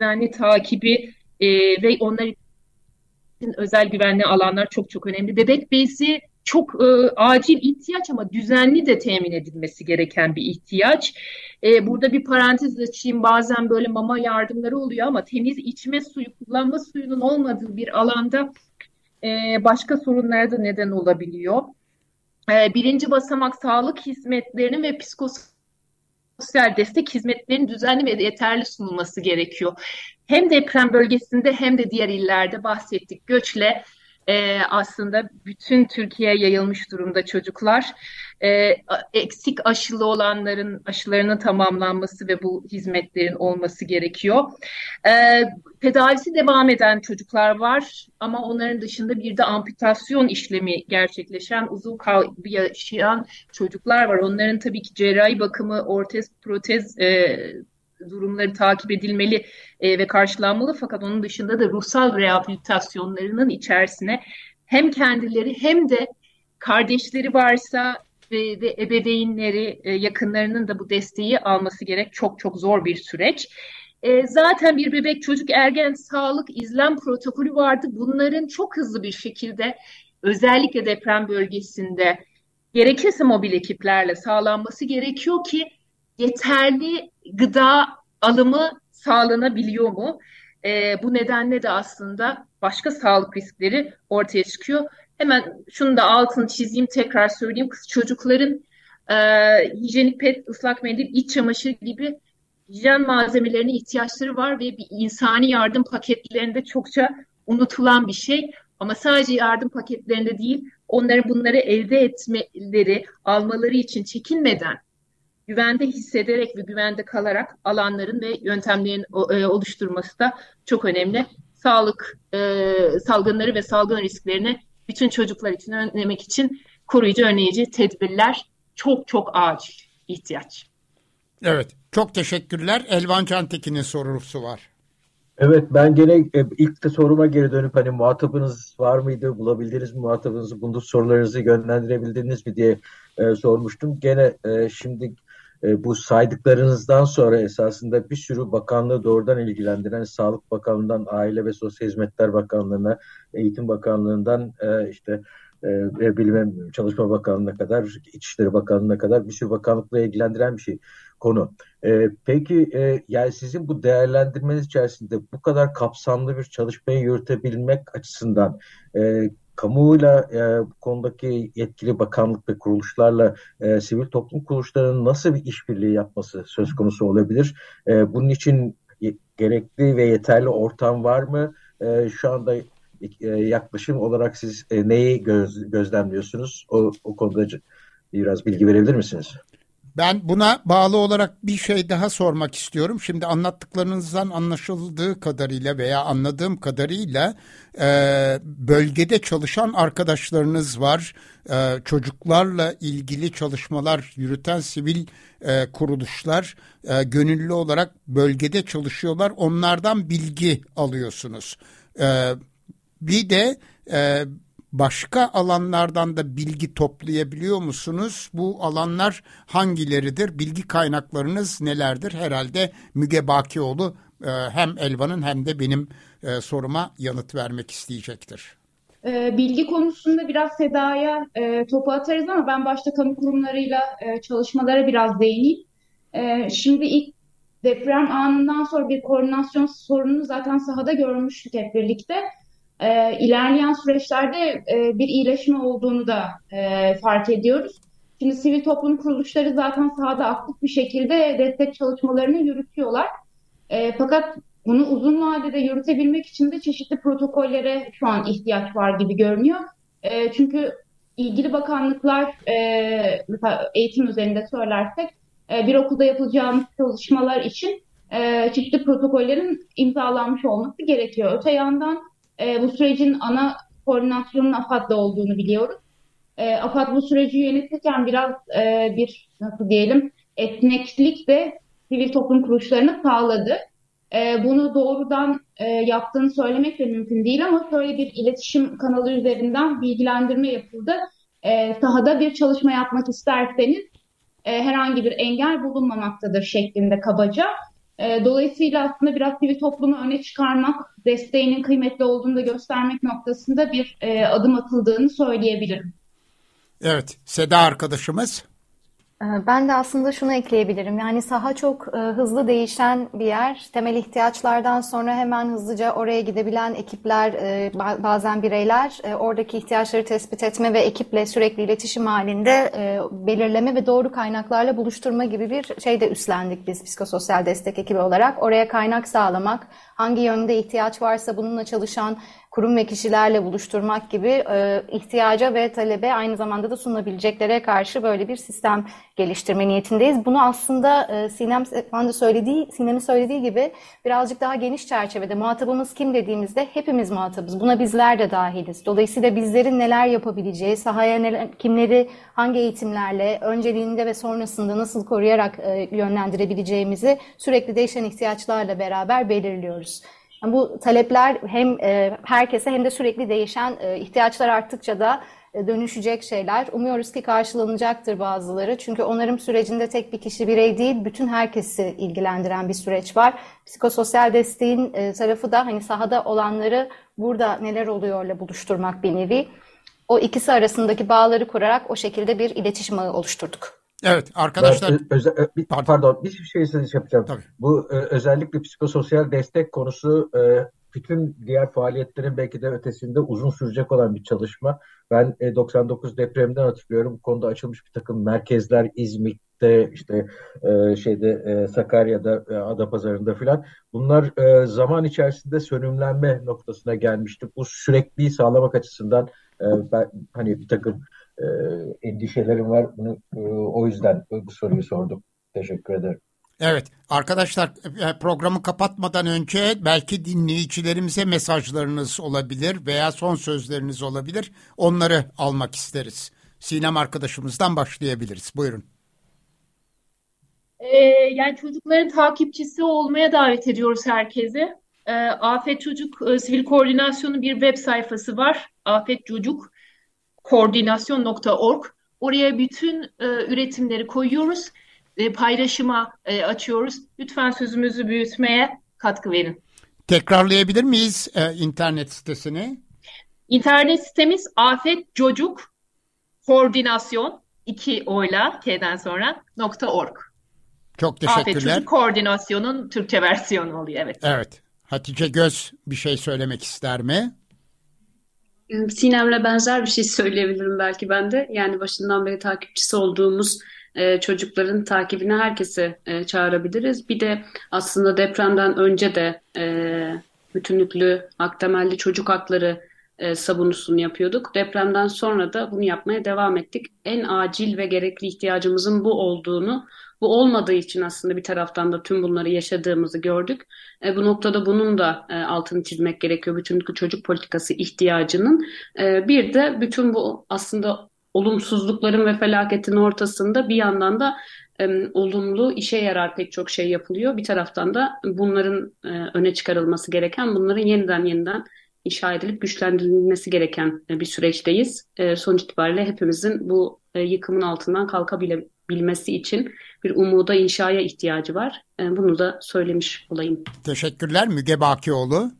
güvenli takibi e, ve onlar için özel güvenli alanlar çok çok önemli. Bebek bezi çok e, acil ihtiyaç ama düzenli de temin edilmesi gereken bir ihtiyaç. E, burada bir parantez açayım. Bazen böyle mama yardımları oluyor ama temiz içme suyu, kullanma suyunun olmadığı bir alanda e, başka sorunlara da neden olabiliyor. E, birinci basamak sağlık hizmetlerinin ve psikososyal destek hizmetlerinin düzenli ve yeterli sunulması gerekiyor. Hem deprem bölgesinde hem de diğer illerde bahsettik. Göçle e, aslında bütün Türkiye'ye yayılmış durumda çocuklar. E, eksik aşılı olanların aşılarının tamamlanması ve bu hizmetlerin olması gerekiyor. E, tedavisi devam eden çocuklar var ama onların dışında bir de amputasyon işlemi gerçekleşen uzun kaybı yaşayan çocuklar var. Onların tabii ki cerrahi bakımı, ortez, protez e, durumları takip edilmeli e, ve karşılanmalı fakat onun dışında da ruhsal rehabilitasyonlarının içerisine hem kendileri hem de kardeşleri varsa ve, ve ebeveynleri, e, yakınlarının da bu desteği alması gerek. Çok çok zor bir süreç. E, zaten bir bebek, çocuk, ergen sağlık izlem protokolü vardı. Bunların çok hızlı bir şekilde özellikle deprem bölgesinde gerekirse mobil ekiplerle sağlanması gerekiyor ki yeterli gıda alımı sağlanabiliyor mu? E, bu nedenle de aslında başka sağlık riskleri ortaya çıkıyor. Hemen şunu da altını çizeyim tekrar söyleyeyim. Kız çocukların e, hijyenik pet, ıslak mendil, iç çamaşır gibi hijyen malzemelerine ihtiyaçları var ve bir insani yardım paketlerinde çokça unutulan bir şey. Ama sadece yardım paketlerinde değil, onların bunları elde etmeleri, almaları için çekinmeden güvende hissederek ve güvende kalarak alanların ve yöntemlerin e, oluşturması da çok önemli. Sağlık e, salgınları ve salgın risklerini bütün çocuklar için önlemek için koruyucu önleyici tedbirler çok çok acil ihtiyaç. Evet, çok teşekkürler. Elvan Cantekin'in sorusu var. Evet ben gene e, ilk de soruma geri dönüp hani muhatabınız var mıydı, bulabildiniz mi muhatabınızı, bunu sorularınızı yönlendirebildiniz mi diye e, sormuştum. Gene e, şimdi bu saydıklarınızdan sonra esasında bir sürü bakanlığı doğrudan ilgilendiren Sağlık Bakanlığı'ndan Aile ve Sosyal Hizmetler Bakanlığı'na, Eğitim Bakanlığı'ndan e, işte e, Bilim Çalışma Bakanlığı'na kadar, İçişleri Bakanlığı'na kadar bir sürü bakanlıkla ilgilendiren bir şey konu. E, peki e, yani sizin bu değerlendirmeniz içerisinde bu kadar kapsamlı bir çalışmayı yürütebilmek açısından e, kamuoyuyla e, konudaki yetkili bakanlık ve kuruluşlarla e, sivil toplum kuruluşlarının nasıl bir işbirliği yapması söz konusu olabilir? E, bunun için gerekli ve yeterli ortam var mı? E, şu anda e, yaklaşım olarak siz e, neyi göz, gözlemliyorsunuz? O, o konuda biraz bilgi verebilir misiniz? Ben buna bağlı olarak bir şey daha sormak istiyorum. Şimdi anlattıklarınızdan anlaşıldığı kadarıyla veya anladığım kadarıyla e, bölgede çalışan arkadaşlarınız var. E, çocuklarla ilgili çalışmalar yürüten sivil e, kuruluşlar e, gönüllü olarak bölgede çalışıyorlar. Onlardan bilgi alıyorsunuz. E, bir de e, başka alanlardan da bilgi toplayabiliyor musunuz? Bu alanlar hangileridir? Bilgi kaynaklarınız nelerdir? Herhalde Müge Bakioğlu e, hem Elvan'ın hem de benim e, soruma yanıt vermek isteyecektir. E, bilgi konusunda biraz Seda'ya topu atarız ama ben başta kamu kurumlarıyla çalışmalara biraz değineyim. Şimdi ilk deprem anından sonra bir koordinasyon sorununu zaten sahada görmüştük hep birlikte e, ilerleyen süreçlerde e, bir iyileşme olduğunu da e, fark ediyoruz. Şimdi sivil toplum kuruluşları zaten sahada aktif bir şekilde destek çalışmalarını yürütüyorlar. E, fakat bunu uzun vadede yürütebilmek için de çeşitli protokollere şu an ihtiyaç var gibi görünüyor. E, çünkü ilgili bakanlıklar e, mesela eğitim üzerinde söylersek e, bir okulda yapılacağımız çalışmalar için e, çeşitli protokollerin imzalanmış olması gerekiyor. Öte yandan e, bu sürecin ana koordinasyonun AFAD'da olduğunu biliyoruz. E, AFAD bu süreci yönetirken biraz e, bir nasıl diyelim esneklik de sivil toplum kuruluşlarına sağladı. E, bunu doğrudan e, yaptığını söylemek de mümkün değil ama şöyle bir iletişim kanalı üzerinden bilgilendirme yapıldı. E, sahada bir çalışma yapmak isterseniz e, herhangi bir engel bulunmamaktadır şeklinde kabaca. E, dolayısıyla aslında biraz sivil toplumu öne çıkarmak, desteğinin kıymetli olduğunu da göstermek noktasında bir e, adım atıldığını söyleyebilirim. Evet, Seda arkadaşımız. Ee, ben de aslında şunu ekleyebilirim. Yani saha çok e, hızlı değişen bir yer. Temel ihtiyaçlardan sonra hemen hızlıca oraya gidebilen ekipler, e, bazen bireyler e, oradaki ihtiyaçları tespit etme ve ekiple sürekli iletişim halinde belirleme ve doğru kaynaklarla buluşturma gibi bir şey de üstlendik biz psikososyal destek ekibi olarak. Oraya kaynak sağlamak, hangi yönde ihtiyaç varsa bununla çalışan kurum ve kişilerle buluşturmak gibi e, ihtiyaca ve talebe aynı zamanda da sunabileceklere karşı böyle bir sistem geliştirme niyetindeyiz. Bunu aslında e, Sinem de söylediği, Sinem'in söylediği gibi birazcık daha geniş çerçevede muhatabımız kim dediğimizde hepimiz muhatabız. Buna bizler de dahiliz. Dolayısıyla bizlerin neler yapabileceği, sahaya neler, kimleri hangi eğitimlerle, önceliğinde ve sonrasında nasıl koruyarak e, yönlendirebileceğimizi sürekli değişen ihtiyaçlarla beraber belirliyoruz. Bu talepler hem e, herkese hem de sürekli değişen e, ihtiyaçlar arttıkça da e, dönüşecek şeyler. Umuyoruz ki karşılanacaktır bazıları. Çünkü onarım sürecinde tek bir kişi birey değil, bütün herkesi ilgilendiren bir süreç var. Psikososyal desteğin tarafı da hani sahada olanları burada neler oluyorla buluşturmak bir nevi. O ikisi arasındaki bağları kurarak o şekilde bir iletişim ağı oluşturduk. Evet arkadaşlar. Ben, öze, bir, pardon. pardon bir şey size yapacağım. Tabii. Bu e, özellikle psikososyal destek konusu e, bütün diğer faaliyetlerin belki de ötesinde uzun sürecek olan bir çalışma. Ben e, 99 depreminden hatırlıyorum. Bu konuda açılmış bir takım merkezler İzmit'te işte e, şeyde e, Sakarya'da e, Adapazarı'nda filan. Bunlar e, zaman içerisinde sönümlenme noktasına gelmişti. Bu sürekli sağlamak açısından e, ben hani bir takım e, endişelerim var. Bunu e, o yüzden bu soruyu sordum. Teşekkür ederim. Evet arkadaşlar e, programı kapatmadan önce belki dinleyicilerimize mesajlarınız olabilir veya son sözleriniz olabilir. Onları almak isteriz. Sinem arkadaşımızdan başlayabiliriz. Buyurun. Ee, yani çocukların takipçisi olmaya davet ediyoruz herkese. Ee, Afet Çocuk e, Sivil Koordinasyonu bir web sayfası var. Afet Çocuk koordinasyon.org. Oraya bütün e, üretimleri koyuyoruz. E, paylaşıma e, açıyoruz. Lütfen sözümüzü büyütmeye katkı verin. Tekrarlayabilir miyiz e, internet sitesini? İnternet sitemiz Afet Çocuk Koordinasyon iki oyla K'den sonra nokta org. Çok teşekkürler. Afet Çocuk Koordinasyon'un Türkçe versiyonu oluyor evet. Evet. Hatice Göz bir şey söylemek ister mi? Sinem'le benzer bir şey söyleyebilirim belki ben de. Yani başından beri takipçisi olduğumuz e, çocukların takibine herkesi e, çağırabiliriz. Bir de aslında depremden önce de e, bütünlüklü, aktemelli çocuk hakları e, savunusunu yapıyorduk. Depremden sonra da bunu yapmaya devam ettik. En acil ve gerekli ihtiyacımızın bu olduğunu, bu olmadığı için aslında bir taraftan da tüm bunları yaşadığımızı gördük. E, bu noktada bunun da e, altını çizmek gerekiyor. Bütün çocuk politikası ihtiyacının. E, bir de bütün bu aslında olumsuzlukların ve felaketin ortasında bir yandan da e, olumlu işe yarar pek çok şey yapılıyor. Bir taraftan da bunların e, öne çıkarılması gereken, bunların yeniden yeniden inşa edilip güçlendirilmesi gereken e, bir süreçteyiz. E, sonuç itibariyle hepimizin bu e, yıkımın altından kalkabilmesi için bir umuda, inşaya ihtiyacı var. E, bunu da söylemiş olayım. Teşekkürler Müge Bakioğlu.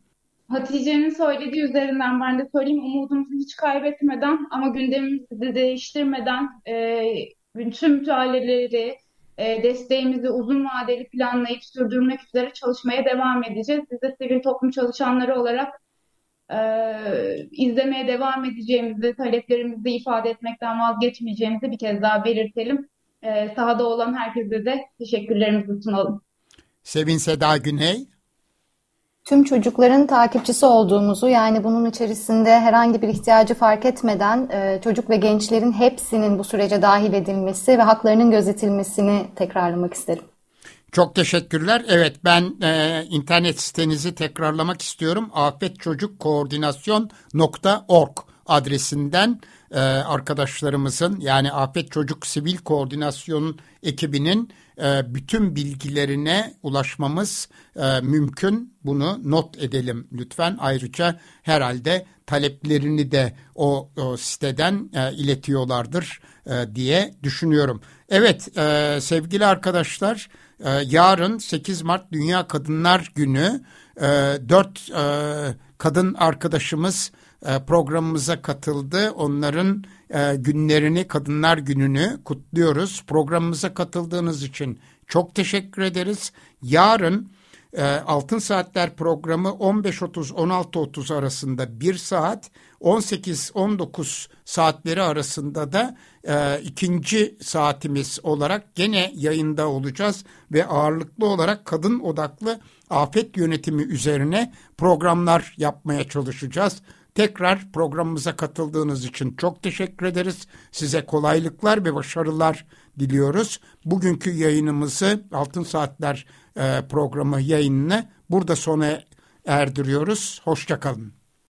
Hatice'nin söylediği üzerinden ben de söyleyeyim umudumuzu hiç kaybetmeden ama gündemimizi de değiştirmeden e, tüm müdahaleleri, e, desteğimizi uzun vadeli planlayıp sürdürmek üzere çalışmaya devam edeceğiz. Biz de sivil toplum çalışanları olarak e, izlemeye devam edeceğimizi, taleplerimizi ifade etmekten vazgeçmeyeceğimizi bir kez daha belirtelim. E, sahada olan herkese de teşekkürlerimizi sunalım. Sevin Seda Güney. Tüm çocukların takipçisi olduğumuzu yani bunun içerisinde herhangi bir ihtiyacı fark etmeden e, çocuk ve gençlerin hepsinin bu sürece dahil edilmesi ve haklarının gözetilmesini tekrarlamak isterim. Çok teşekkürler. Evet ben e, internet sitenizi tekrarlamak istiyorum. afetçocukkoordinasyon.org adresinden e, arkadaşlarımızın yani Afet Çocuk Sivil Koordinasyon ekibinin e, bütün bilgilerine ulaşmamız e, mümkün. Bunu not edelim lütfen. Ayrıca herhalde taleplerini de o, o siteden e, iletiyorlardır e, diye düşünüyorum. Evet e, sevgili arkadaşlar e, yarın 8 Mart Dünya Kadınlar Günü e, 4 e, kadın arkadaşımız programımıza katıldı. Onların e, günlerini, Kadınlar Günü'nü kutluyoruz. Programımıza katıldığınız için çok teşekkür ederiz. Yarın e, Altın Saatler programı 15.30-16.30 arasında 1 saat, 18-19 saatleri arasında da e, ikinci saatimiz olarak gene yayında olacağız ve ağırlıklı olarak kadın odaklı afet yönetimi üzerine programlar yapmaya çalışacağız. Tekrar programımıza katıldığınız için çok teşekkür ederiz. Size kolaylıklar ve başarılar diliyoruz. Bugünkü yayınımızı Altın Saatler e, programı yayınını burada sona erdiriyoruz. Hoşçakalın.